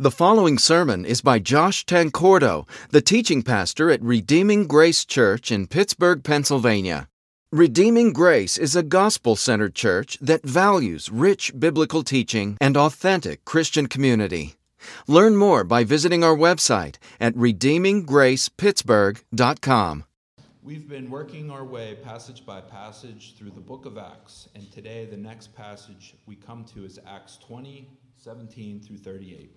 The following sermon is by Josh Tancordo, the teaching pastor at Redeeming Grace Church in Pittsburgh, Pennsylvania. Redeeming Grace is a gospel centered church that values rich biblical teaching and authentic Christian community. Learn more by visiting our website at redeeminggracepittsburgh.com. We've been working our way passage by passage through the book of Acts, and today the next passage we come to is Acts 20, 17 through 38.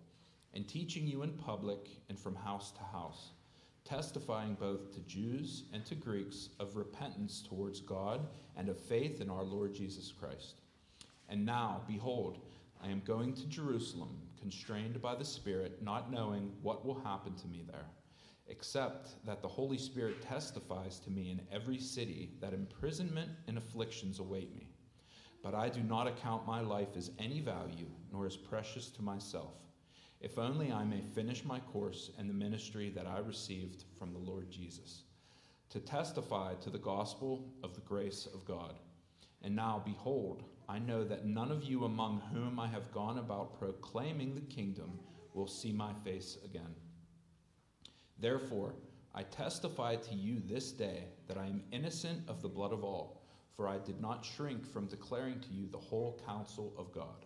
and teaching you in public and from house to house, testifying both to Jews and to Greeks of repentance towards God and of faith in our Lord Jesus Christ. And now, behold, I am going to Jerusalem, constrained by the Spirit, not knowing what will happen to me there, except that the Holy Spirit testifies to me in every city that imprisonment and afflictions await me. But I do not account my life as any value, nor as precious to myself if only I may finish my course and the ministry that I received from the Lord Jesus, to testify to the gospel of the grace of God. And now, behold, I know that none of you among whom I have gone about proclaiming the kingdom will see my face again. Therefore, I testify to you this day that I am innocent of the blood of all, for I did not shrink from declaring to you the whole counsel of God.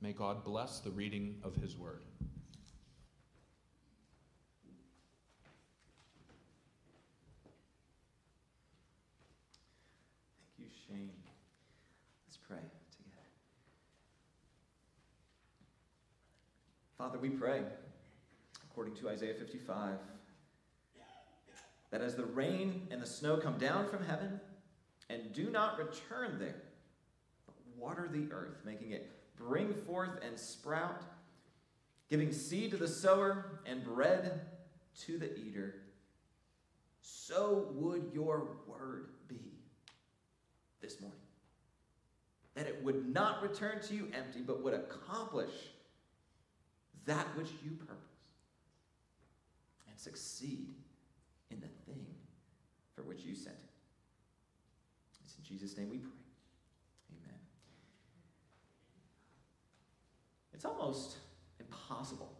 May God bless the reading of his word. Thank you, Shane. Let's pray together. Father, we pray, according to Isaiah 55, that as the rain and the snow come down from heaven and do not return there, but water the earth, making it bring forth and sprout, giving seed to the sower and bread to the eater, so would your word be this morning. That it would not return to you empty, but would accomplish that which you purpose and succeed in the thing for which you sent it. It's in Jesus' name we pray. It's almost impossible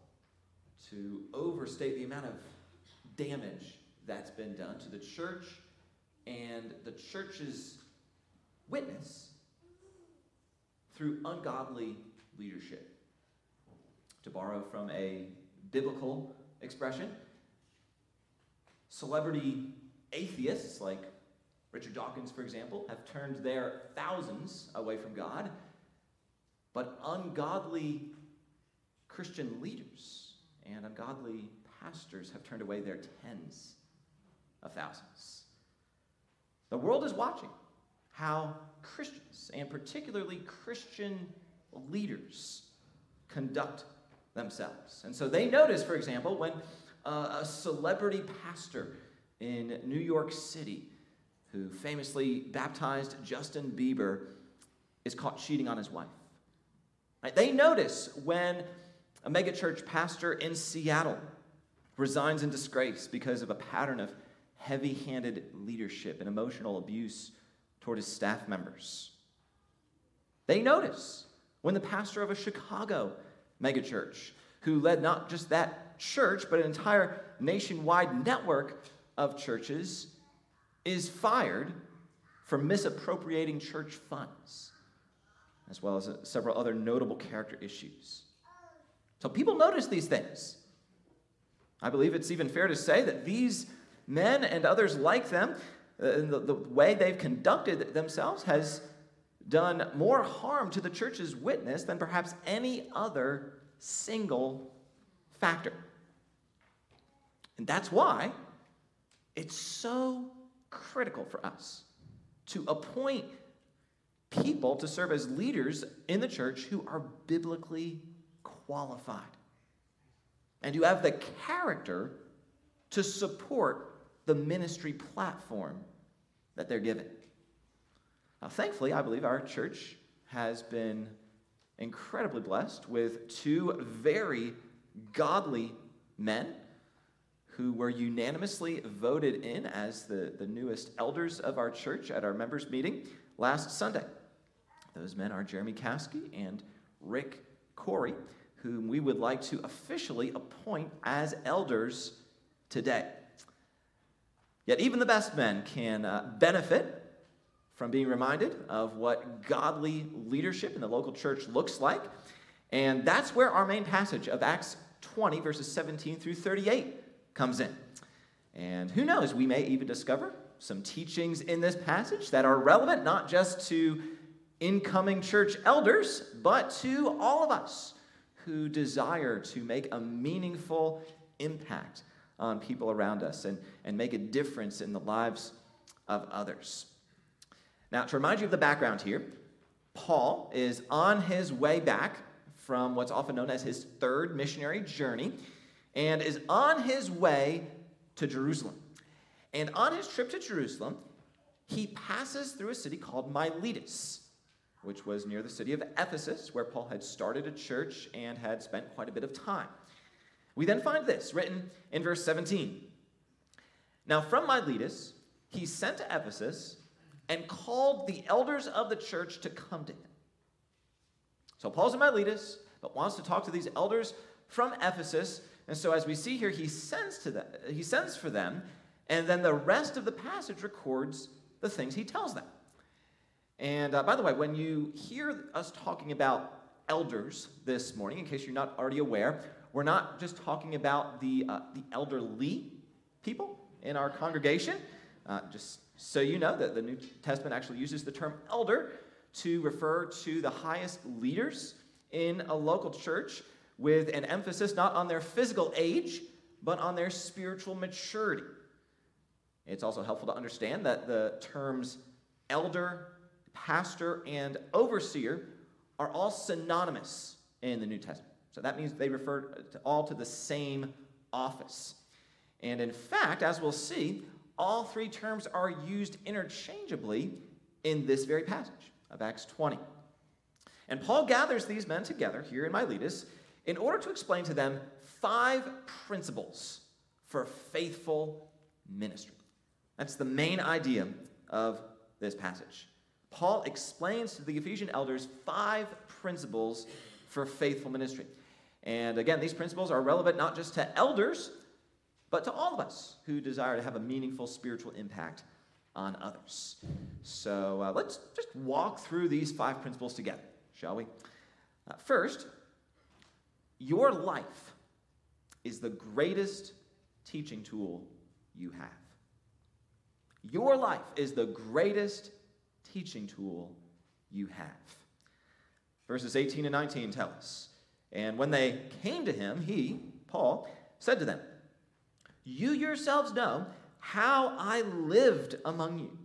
to overstate the amount of damage that's been done to the church and the church's witness through ungodly leadership. To borrow from a biblical expression, celebrity atheists like Richard Dawkins, for example, have turned their thousands away from God but ungodly Christian leaders and ungodly pastors have turned away their tens of thousands. The world is watching how Christians, and particularly Christian leaders, conduct themselves. And so they notice, for example, when uh, a celebrity pastor in New York City who famously baptized Justin Bieber is caught cheating on his wife. Right? They notice when a megachurch pastor in Seattle resigns in disgrace because of a pattern of heavy handed leadership and emotional abuse toward his staff members. They notice when the pastor of a Chicago megachurch, who led not just that church, but an entire nationwide network of churches, is fired for misappropriating church funds, as well as several other notable character issues. So people notice these things. I believe it's even fair to say that these men and others like them, uh, the, the way they've conducted themselves has done more harm to the church's witness than perhaps any other single factor. And that's why it's so critical for us to appoint people to serve as leaders in the church who are biblically qualified and who have the character to support the ministry platform that they're given. Now, thankfully, I believe our church has been incredibly blessed with two very godly men who were unanimously voted in as the, the newest elders of our church at our members' meeting last Sunday. Those men are Jeremy Kasky and Rick Corey, whom we would like to officially appoint as elders today. Yet, even the best men can uh, benefit from being reminded of what godly leadership in the local church looks like. And that's where our main passage of Acts 20, verses 17 through 38, comes in. And who knows, we may even discover some teachings in this passage that are relevant not just to incoming church elders, but to all of us who desire to make a meaningful impact on people around us and, and make a difference in the lives of others. Now, to remind you of the background here, Paul is on his way back from what's often known as his third missionary journey and is on his way to Jerusalem. And on his trip to Jerusalem, he passes through a city called Miletus, which was near the city of Ephesus, where Paul had started a church and had spent quite a bit of time. We then find this written in verse 17. Now, from Miletus, he sent to Ephesus and called the elders of the church to come to him. So Paul's in Miletus, but wants to talk to these elders from Ephesus. And so as we see here, he sends to them, he sends for them, and then the rest of the passage records the things he tells them. And uh, by the way, when you hear us talking about elders this morning, in case you're not already aware, we're not just talking about the, uh, the elderly people in our congregation. Uh, just so you know that the New Testament actually uses the term elder to refer to the highest leaders in a local church with an emphasis not on their physical age, but on their spiritual maturity. It's also helpful to understand that the terms elder, pastor, and overseer are all synonymous in the New Testament. So that means they refer to all to the same office. And in fact, as we'll see, all three terms are used interchangeably in this very passage of Acts 20. And Paul gathers these men together here in Miletus in order to explain to them five principles for faithful ministry. That's the main idea of this passage. Paul explains to the Ephesian elders five principles for faithful ministry. And again, these principles are relevant not just to elders, but to all of us who desire to have a meaningful spiritual impact on others. So uh, let's just walk through these five principles together, shall we? Uh, first, your life is the greatest teaching tool you have. Your life is the greatest teaching tool you have. Verses 18 and 19 tell us. And when they came to him, he, Paul, said to them, you yourselves know how I lived among you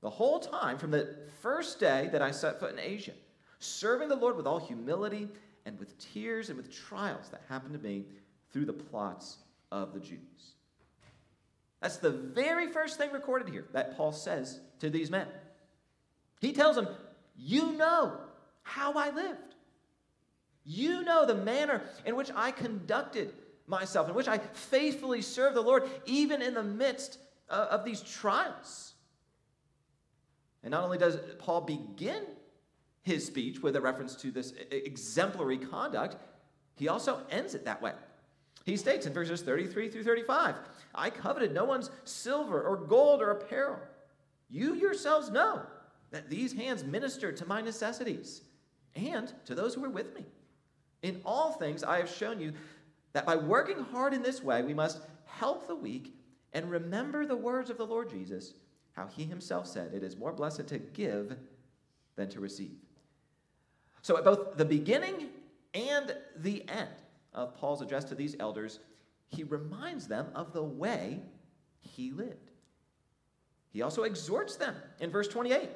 the whole time from the first day that I set foot in Asia, serving the Lord with all humility and with tears and with trials that happened to me through the plots of the Jews. That's the very first thing recorded here that Paul says to these men. He tells them, You know how I lived. You know the manner in which I conducted myself, in which I faithfully served the Lord, even in the midst of, of these trials. And not only does Paul begin his speech with a reference to this exemplary conduct, he also ends it that way. He states in verses 33 through 35 I coveted no one's silver or gold or apparel. You yourselves know that these hands ministered to my necessities and to those who were with me. In all things, I have shown you that by working hard in this way, we must help the weak and remember the words of the Lord Jesus, how he himself said, It is more blessed to give than to receive. So, at both the beginning and the end of Paul's address to these elders, he reminds them of the way he lived. He also exhorts them in verse 28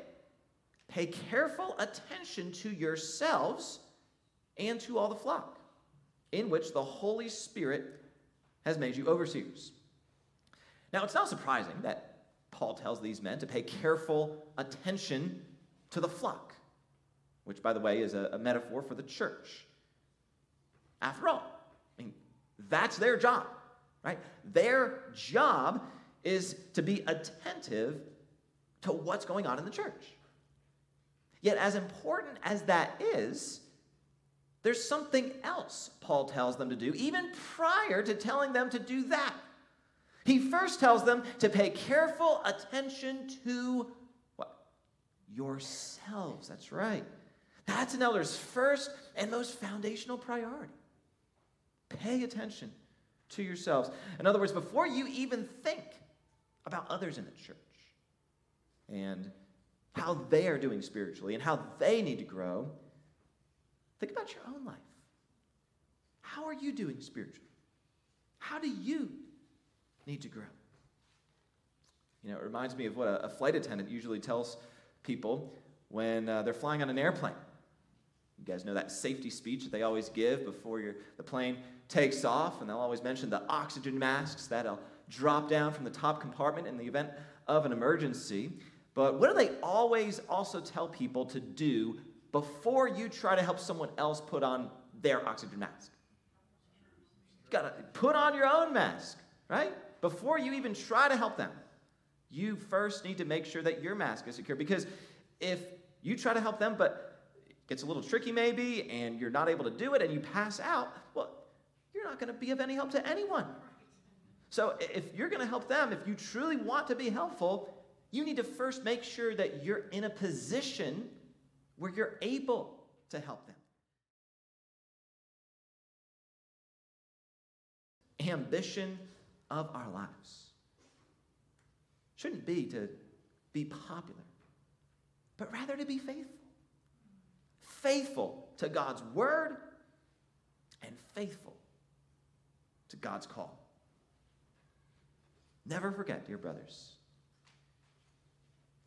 pay careful attention to yourselves and to all the flock, in which the Holy Spirit has made you overseers. Now, it's not surprising that Paul tells these men to pay careful attention to the flock, which, by the way, is a, a metaphor for the church. After all, I mean, that's their job, right? Their job is to be attentive to what's going on in the church. Yet, as important as that is, there's something else Paul tells them to do, even prior to telling them to do that. He first tells them to pay careful attention to what? Yourselves. That's right. That's an elder's first and most foundational priority. Pay attention to yourselves. In other words, before you even think about others in the church and how they are doing spiritually and how they need to grow, think about your own life. How are you doing spiritually? How do you need to grow? You know, it reminds me of what a, flight attendant usually tells people when uh, they're flying on an airplane. You guys know that safety speech that they always give before the plane takes off, and they'll always mention the oxygen masks that'll drop down from the top compartment in the event of an emergency. But what do they always also tell people to do before you try to help someone else put on their oxygen mask? You gotta put on your own mask, right? Before you even try to help them, you first need to make sure that your mask is secure. Because if you try to help them, but it gets a little tricky maybe, and you're not able to do it, and you pass out, well, you're not to be of any help to anyone. So if you're to help them, if you truly want to be helpful, you need to first make sure that you're in a position where you're able to help them. Ambition of our lives shouldn't be to be popular, but rather to be faithful. Faithful to God's word and faithful to God's call. Never forget, dear brothers,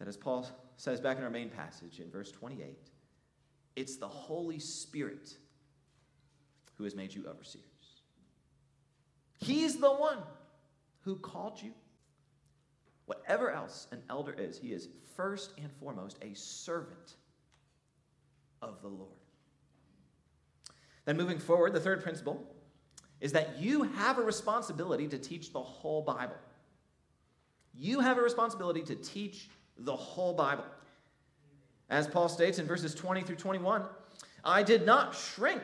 that as Paul says back in our main passage in verse 28, it's the Holy Spirit who has made you overseers. He's the one who called you. Whatever else an elder is, he is first and foremost a servant of the Lord. Then, moving forward, the third principle is that you have a responsibility to teach the whole Bible. You have a responsibility to teach the whole Bible. As Paul states in verses 20 through 21, I did not shrink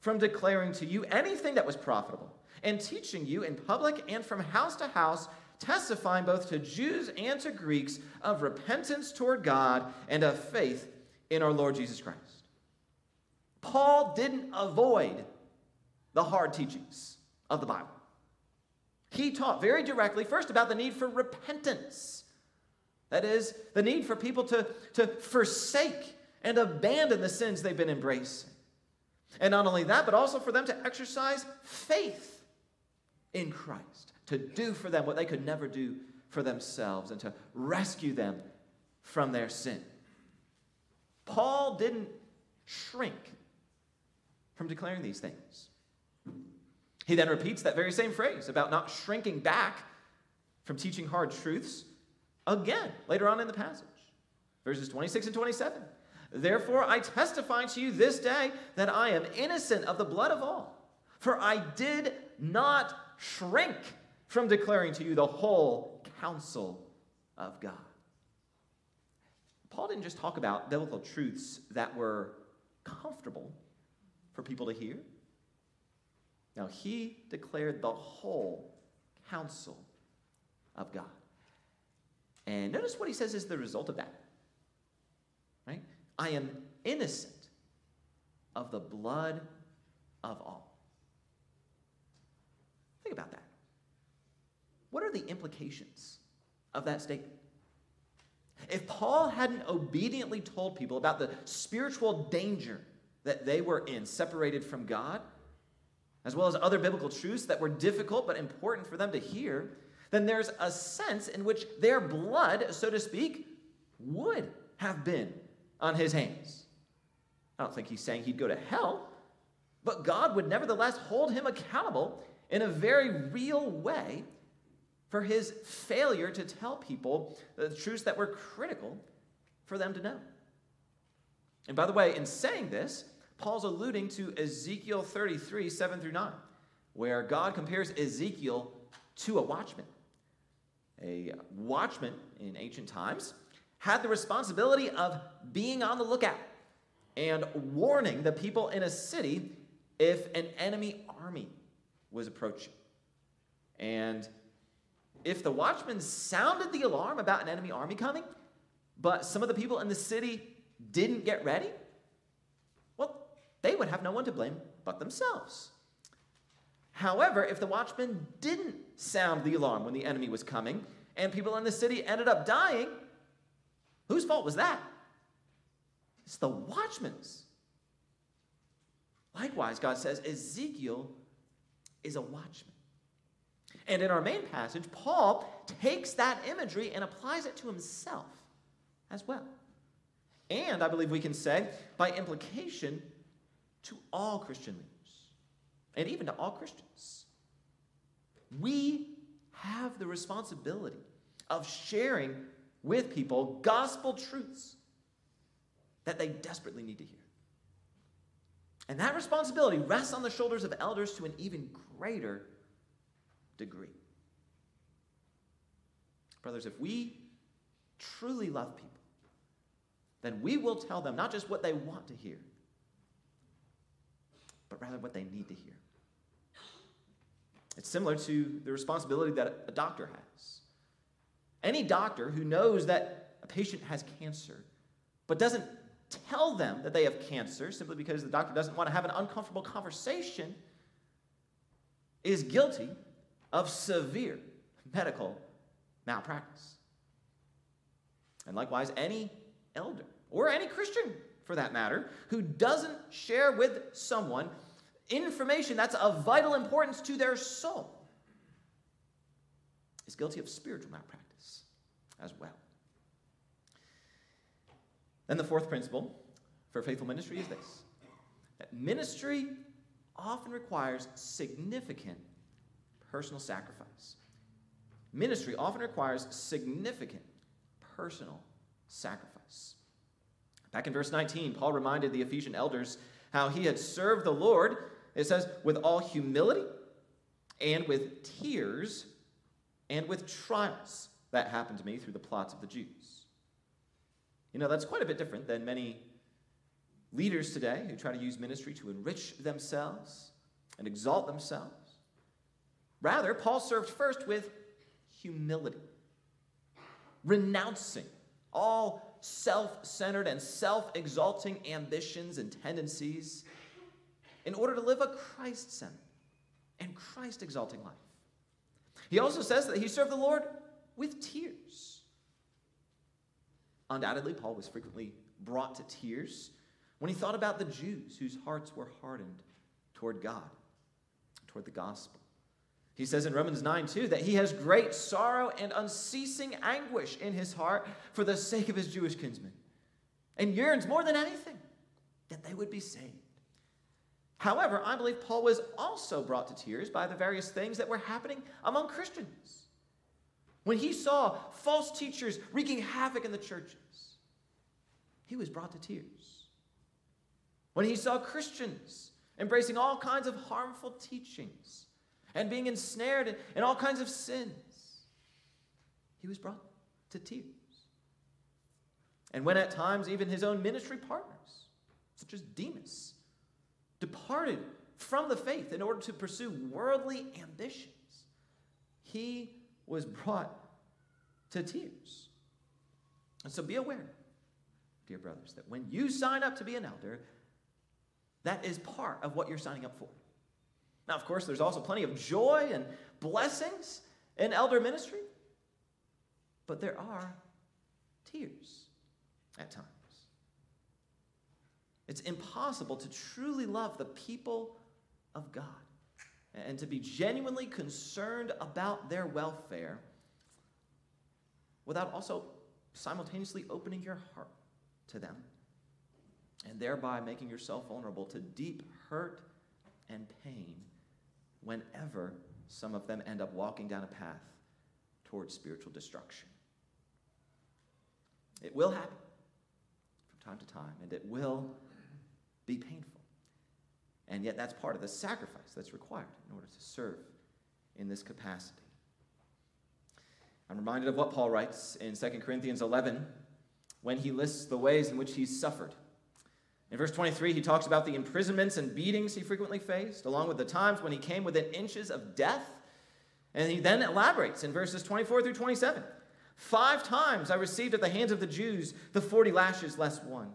from declaring to you anything that was profitable, and teaching you in public and from house to house, testifying both to Jews and to Greeks of repentance toward God and of faith in our Lord Jesus Christ. Paul didn't avoid the hard teachings of the Bible. He taught very directly, first, about the need for repentance. That is, the need for people to, to forsake and abandon the sins they've been embracing. And not only that, but also for them to exercise faith in Christ, to do for them what they could never do for themselves, and to rescue them from their sin. Paul didn't shrink from declaring these things. He then repeats that very same phrase about not shrinking back from teaching hard truths again later on in the passage. Verses 26 and 27. Therefore, I testify to you this day that I am innocent of the blood of all, for I did not shrink from declaring to you the whole counsel of God. Paul didn't just talk about biblical truths that were comfortable for people to hear. Now, he declared the whole counsel of God. And notice what he says is the result of that. Right? I am innocent of the blood of all. Think about that. What are the implications of that statement? If Paul hadn't obediently told people about the spiritual danger that they were in, separated from God, as well as other biblical truths that were difficult but important for them to hear, then there's a sense in which their blood, so to speak, would have been on his hands. I don't think he's saying he'd go to hell, but God would nevertheless hold him accountable in a very real way for his failure to tell people the truths that were critical for them to know. And by the way, in saying this, Paul's alluding to Ezekiel 33, 7 through 9, where God compares Ezekiel to a watchman. A watchman in ancient times had the responsibility of being on the lookout and warning the people in a city if an enemy army was approaching. And if the watchman sounded the alarm about an enemy army coming, but some of the people in the city didn't get ready, well, they would have no one to blame but themselves. However, if the watchman didn't sound the alarm when the enemy was coming and people in the city ended up dying, whose fault was that? It's the watchman's. Likewise, God says Ezekiel is a watchman. And in our main passage, Paul takes that imagery and applies it to himself as well. And I believe we can say, by implication, to all Christian leaders, and even to all Christians. We have the responsibility of sharing with people gospel truths that they desperately need to hear. And that responsibility rests on the shoulders of elders to an even greater degree. Brothers, if we truly love people, then we will tell them not just what they want to hear, but rather what they need to hear. It's similar to the responsibility that a doctor has. Any doctor who knows that a patient has cancer, but doesn't tell them that they have cancer simply because the doctor doesn't want to have an uncomfortable conversation, is guilty of severe medical malpractice. And likewise, any elder, or any Christian for that matter, who doesn't share with someone information that's of vital importance to their soul is guilty of spiritual malpractice as well. Then the fourth principle for faithful ministry is this that ministry often requires significant personal sacrifice. Ministry often requires significant personal sacrifice. Back in verse 19, Paul reminded the Ephesian elders how he had served the Lord, it says, with all humility and with tears and with trials that happened to me through the plots of the Jews. You know, that's quite a bit different than many leaders today who try to use ministry to enrich themselves and exalt themselves. Rather, Paul served first with humility, renouncing all self centered and self exalting ambitions and tendencies in order to live a Christ centered and Christ exalting life. He also says that he served the Lord with tears. Undoubtedly, Paul was frequently brought to tears when he thought about the Jews whose hearts were hardened toward God, toward the gospel. He says in Romans 9 2, that he has great sorrow and unceasing anguish in his heart for the sake of his Jewish kinsmen, and yearns more than anything that they would be saved. However, I believe Paul was also brought to tears by the various things that were happening among Christians. When he saw false teachers wreaking havoc in the churches, he was brought to tears. When he saw Christians embracing all kinds of harmful teachings and being ensnared in, all kinds of sins, he was brought to tears. And when at times even his own ministry partners, such as Demas, departed from the faith in order to pursue worldly ambitions, he was brought to tears. And so be aware, dear brothers, that when you sign up to be an elder, that is part of what you're signing up for. Now, of course, there's also plenty of joy and blessings in elder ministry, but there are tears at times. It's impossible to truly love the people of God and to be genuinely concerned about their welfare without also simultaneously opening your heart to them and thereby making yourself vulnerable to deep hurt and pain whenever some of them end up walking down a path towards spiritual destruction. It will happen from time to time, and it will be painful. And yet, that's part of the sacrifice that's required in order to serve in this capacity. I'm reminded of what Paul writes in 2 Corinthians 11 when he lists the ways in which he's suffered. In verse 23, he talks about the imprisonments and beatings he frequently faced, along with the times when he came within inches of death. And he then elaborates in verses 24 through 27. Five times I received at the hands of the Jews the 40 lashes less one.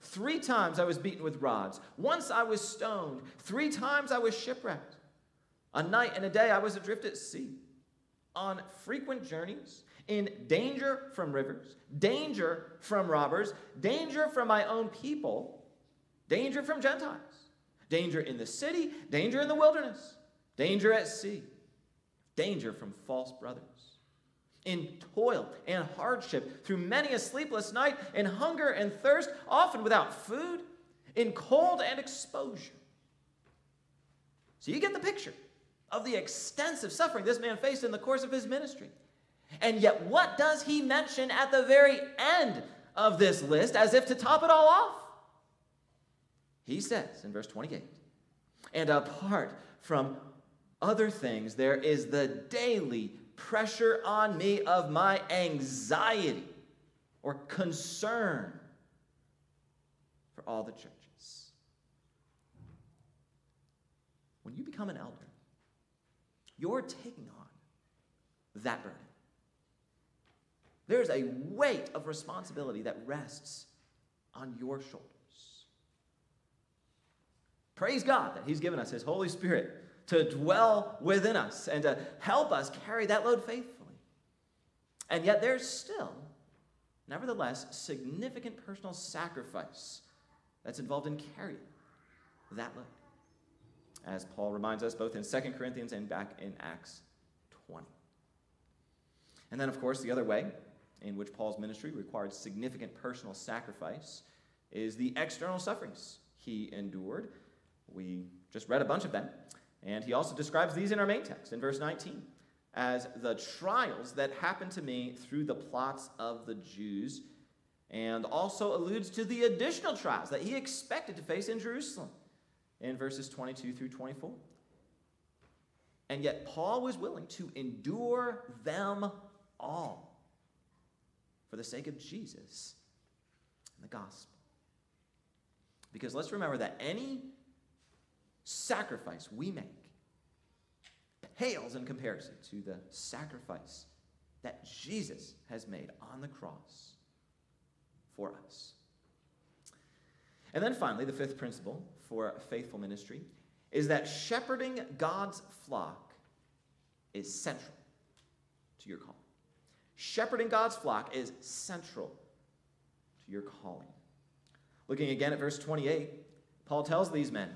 Three times I was beaten with rods. Once I was stoned. Three times I was shipwrecked. A night and a day I was adrift at sea. On frequent journeys, in danger from rivers, danger from robbers, danger from my own people, danger from Gentiles, danger in the city, danger in the wilderness, danger at sea, danger from false brothers in toil and hardship, through many a sleepless night, in hunger and thirst, often without food, in cold and exposure. So you get the picture of the extensive suffering this man faced in the course of his ministry. And yet, what does he mention at the very end of this list as if to top it all off? He says in verse 28 And apart from other things, there is the daily pressure on me of my anxiety or concern for all the churches. When you become an elder, you're taking on that burden. There's a weight of responsibility that rests on your shoulders. Praise God that He's given us His Holy Spirit to dwell within us and to help us carry that load faithfully. And yet, there's still, nevertheless, significant personal sacrifice that's involved in carrying that load. As Paul reminds us both in 2 Corinthians and back in Acts 20. And then, of course, the other way in which Paul's ministry required significant personal sacrifice is the external sufferings he endured. We just read a bunch of them. And he also describes these in our main text in verse 19 as the trials that happened to me through the plots of the Jews, and also alludes to the additional trials that he expected to face in Jerusalem in verses 22 through 24. And yet, Paul was willing to endure them all for the sake of Jesus and the gospel. Because let's remember that any sacrifice we make pales in comparison to the sacrifice that Jesus has made on the cross for us. And then finally, the fifth principle for faithful ministry is that shepherding God's flock is central to your calling. Shepherding God's flock is central to your calling. Looking again at verse 28, Paul tells these men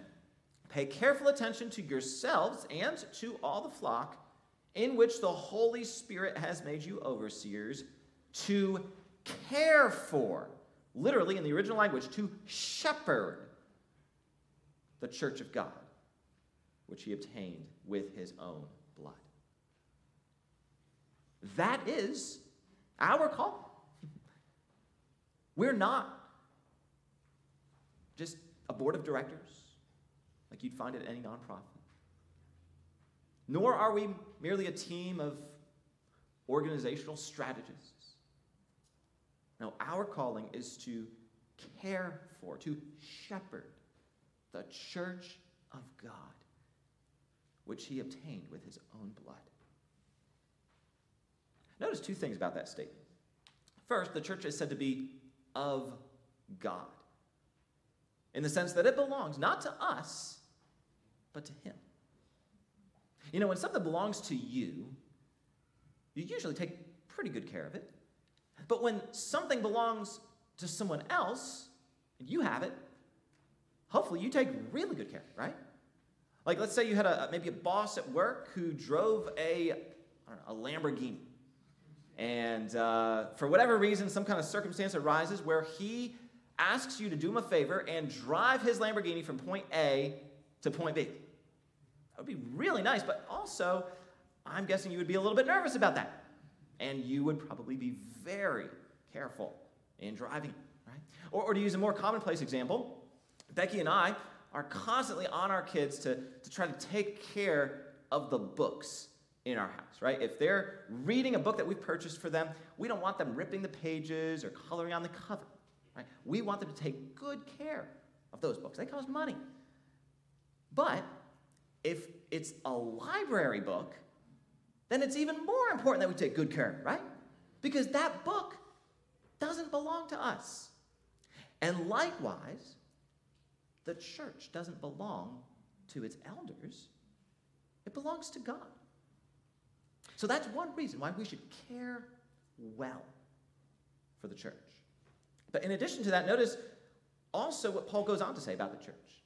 Pay careful attention to yourselves and to all the flock in which the Holy Spirit has made you overseers to care for, literally in the original language, to shepherd the church of God, which he obtained with his own blood. That is our call. We're not just a board of directors like you'd find at any nonprofit. Nor are we merely a team of organizational strategists. No, our calling is to care for, to shepherd the church of God, which he obtained with his own blood. Notice two things about that statement. First, the church is said to be of God, in the sense that it belongs not to us, but to Him. You know, when something belongs to you, you usually take pretty good care of it. But when something belongs to someone else, and you have it, hopefully you take really good care, right? Like, let's say you had a maybe a boss at work who drove a, know, a Lamborghini. And uh, for whatever reason, some kind of circumstance arises where he asks you to do him a favor and drive his Lamborghini from point A to point B. Would be really nice, but also, I'm guessing you would be a little bit nervous about that. And you would probably be very careful in driving, right? Or, or to use a more commonplace example, Becky and I are constantly on our kids to, to try to take care of the books in our house, right? If they're reading a book that we've purchased for them, we don't want them ripping the pages or coloring on the cover, right? We want them to take good care of those books. They cost money. But if it's a library book, then it's even more important that we take good care, right? Because that book doesn't belong to us. And likewise, the church doesn't belong to its elders, it belongs to God. So that's one reason why we should care well for the church. But in addition to that, notice also what Paul goes on to say about the church.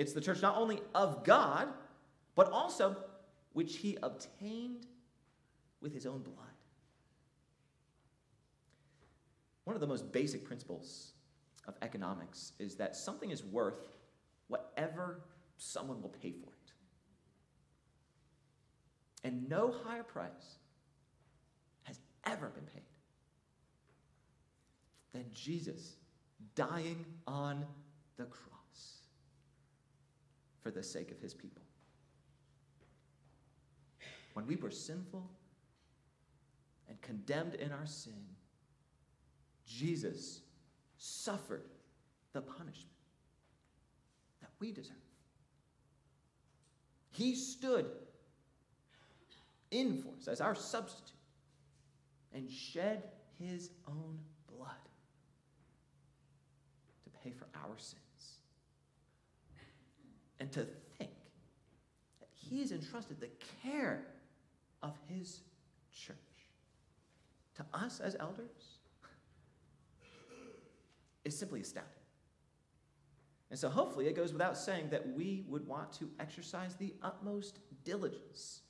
It's the church not only of God, but also which he obtained with his own blood. One of the most basic principles of economics is that something is worth whatever someone will pay for it. And no higher price has ever been paid than Jesus dying on the cross for the sake of his people. When we were sinful and condemned in our sin, Jesus suffered the punishment that we deserve. He stood in for us as our substitute and shed his own blood to pay for our sin and to think that He's entrusted the care of His church to us as elders is simply astounding. And so, hopefully, it goes without saying that we would want to exercise the utmost diligence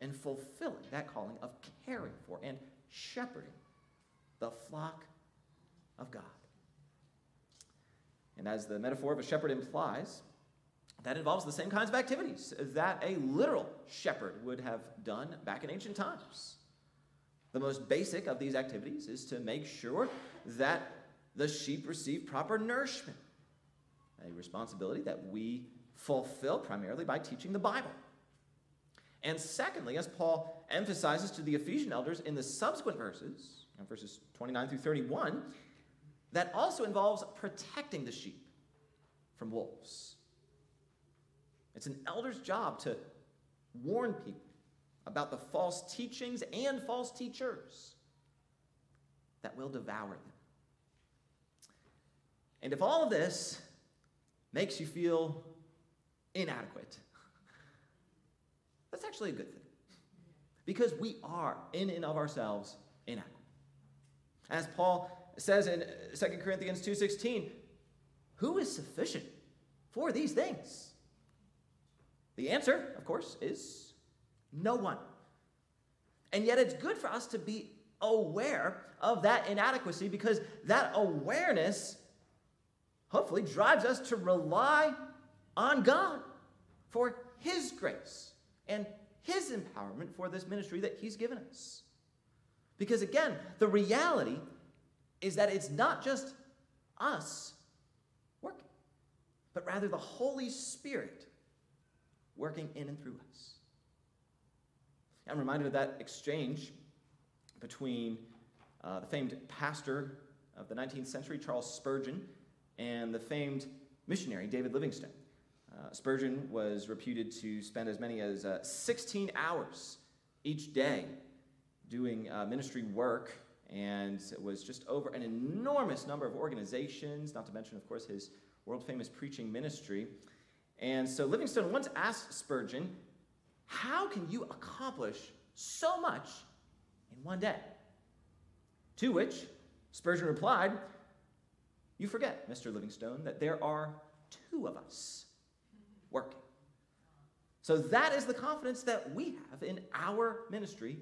in fulfilling that calling of caring for and shepherding the flock of God. And as the metaphor of a shepherd implies, that involves the same kinds of activities that a literal shepherd would have done back in ancient times. The most basic of these activities is to make sure that the sheep receive proper nourishment, a responsibility that we fulfill primarily by teaching the Bible. And secondly, as Paul emphasizes to the Ephesian elders in the subsequent verses, verses 29 through 31, that also involves protecting the sheep from wolves. It's an elder's job to warn people about the false teachings and false teachers that will devour them. And if all of this makes you feel inadequate, that's actually a good thing. Because we are, in and of ourselves, inadequate. As Paul says in 2 Corinthians 2:16, who is sufficient for these things? The answer, of course, is No one. And yet it's good for us to be aware of that inadequacy because that awareness hopefully drives us to rely on God for His grace and His empowerment for this ministry that He's given us. Because again, the reality is that it's not just us working, but rather the Holy Spirit working in and through us. I'm reminded of that exchange between uh, the famed pastor of the 19th century, Charles Spurgeon, and the famed missionary, David Livingstone. Uh, Spurgeon was reputed to spend as many as uh, 16 hours each day doing uh, ministry work and was just over an enormous number of organizations, not to mention, of course, his world famous preaching ministry. And so Livingstone once asked Spurgeon, How can you accomplish so much in one day? To which Spurgeon replied, You forget, Mr. Livingstone, that there are two of us working. So that is the confidence that we have in our ministry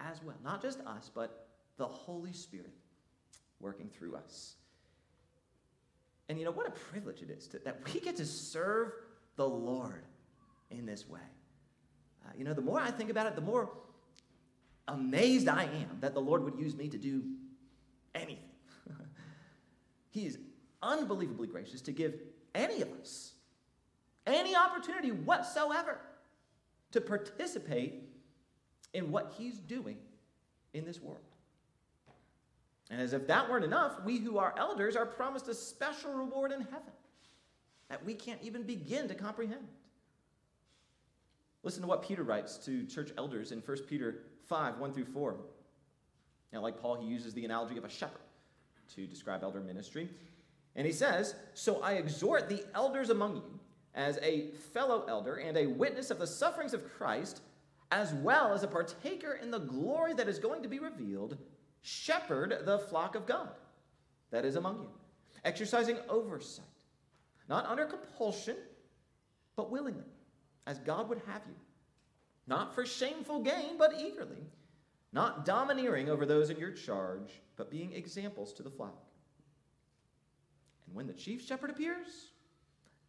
as well. Not just us, but the Holy Spirit working through us. And you know, what a privilege it is to, that we get to serve the Lord in this way. Uh, you know, the more I think about it, the more amazed I am that the Lord would use me to do anything. he is unbelievably gracious to give any of us any opportunity whatsoever to participate in what He's doing in this world. And as if that weren't enough, we who are elders are promised a special reward in heaven that we can't even begin to comprehend. Listen to what Peter writes to church elders in 1 Peter 5 1 through 4. Now, like Paul, he uses the analogy of a shepherd to describe elder ministry. And he says, So I exhort the elders among you, as a fellow elder and a witness of the sufferings of Christ, as well as a partaker in the glory that is going to be revealed, shepherd the flock of God that is among you, exercising oversight, not under compulsion, but willingly, as God would have you, not for shameful gain, but eagerly, not domineering over those in your charge, but being examples to the flock. And when the chief shepherd appears,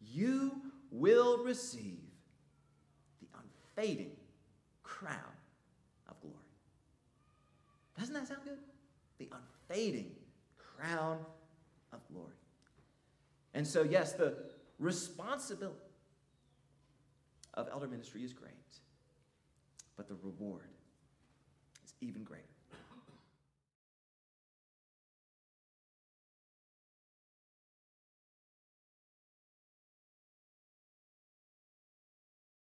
you will receive the unfading crown of glory. Doesn't that sound good? The unfading crown. And so, yes, the responsibility of elder ministry is great, but the reward is even greater.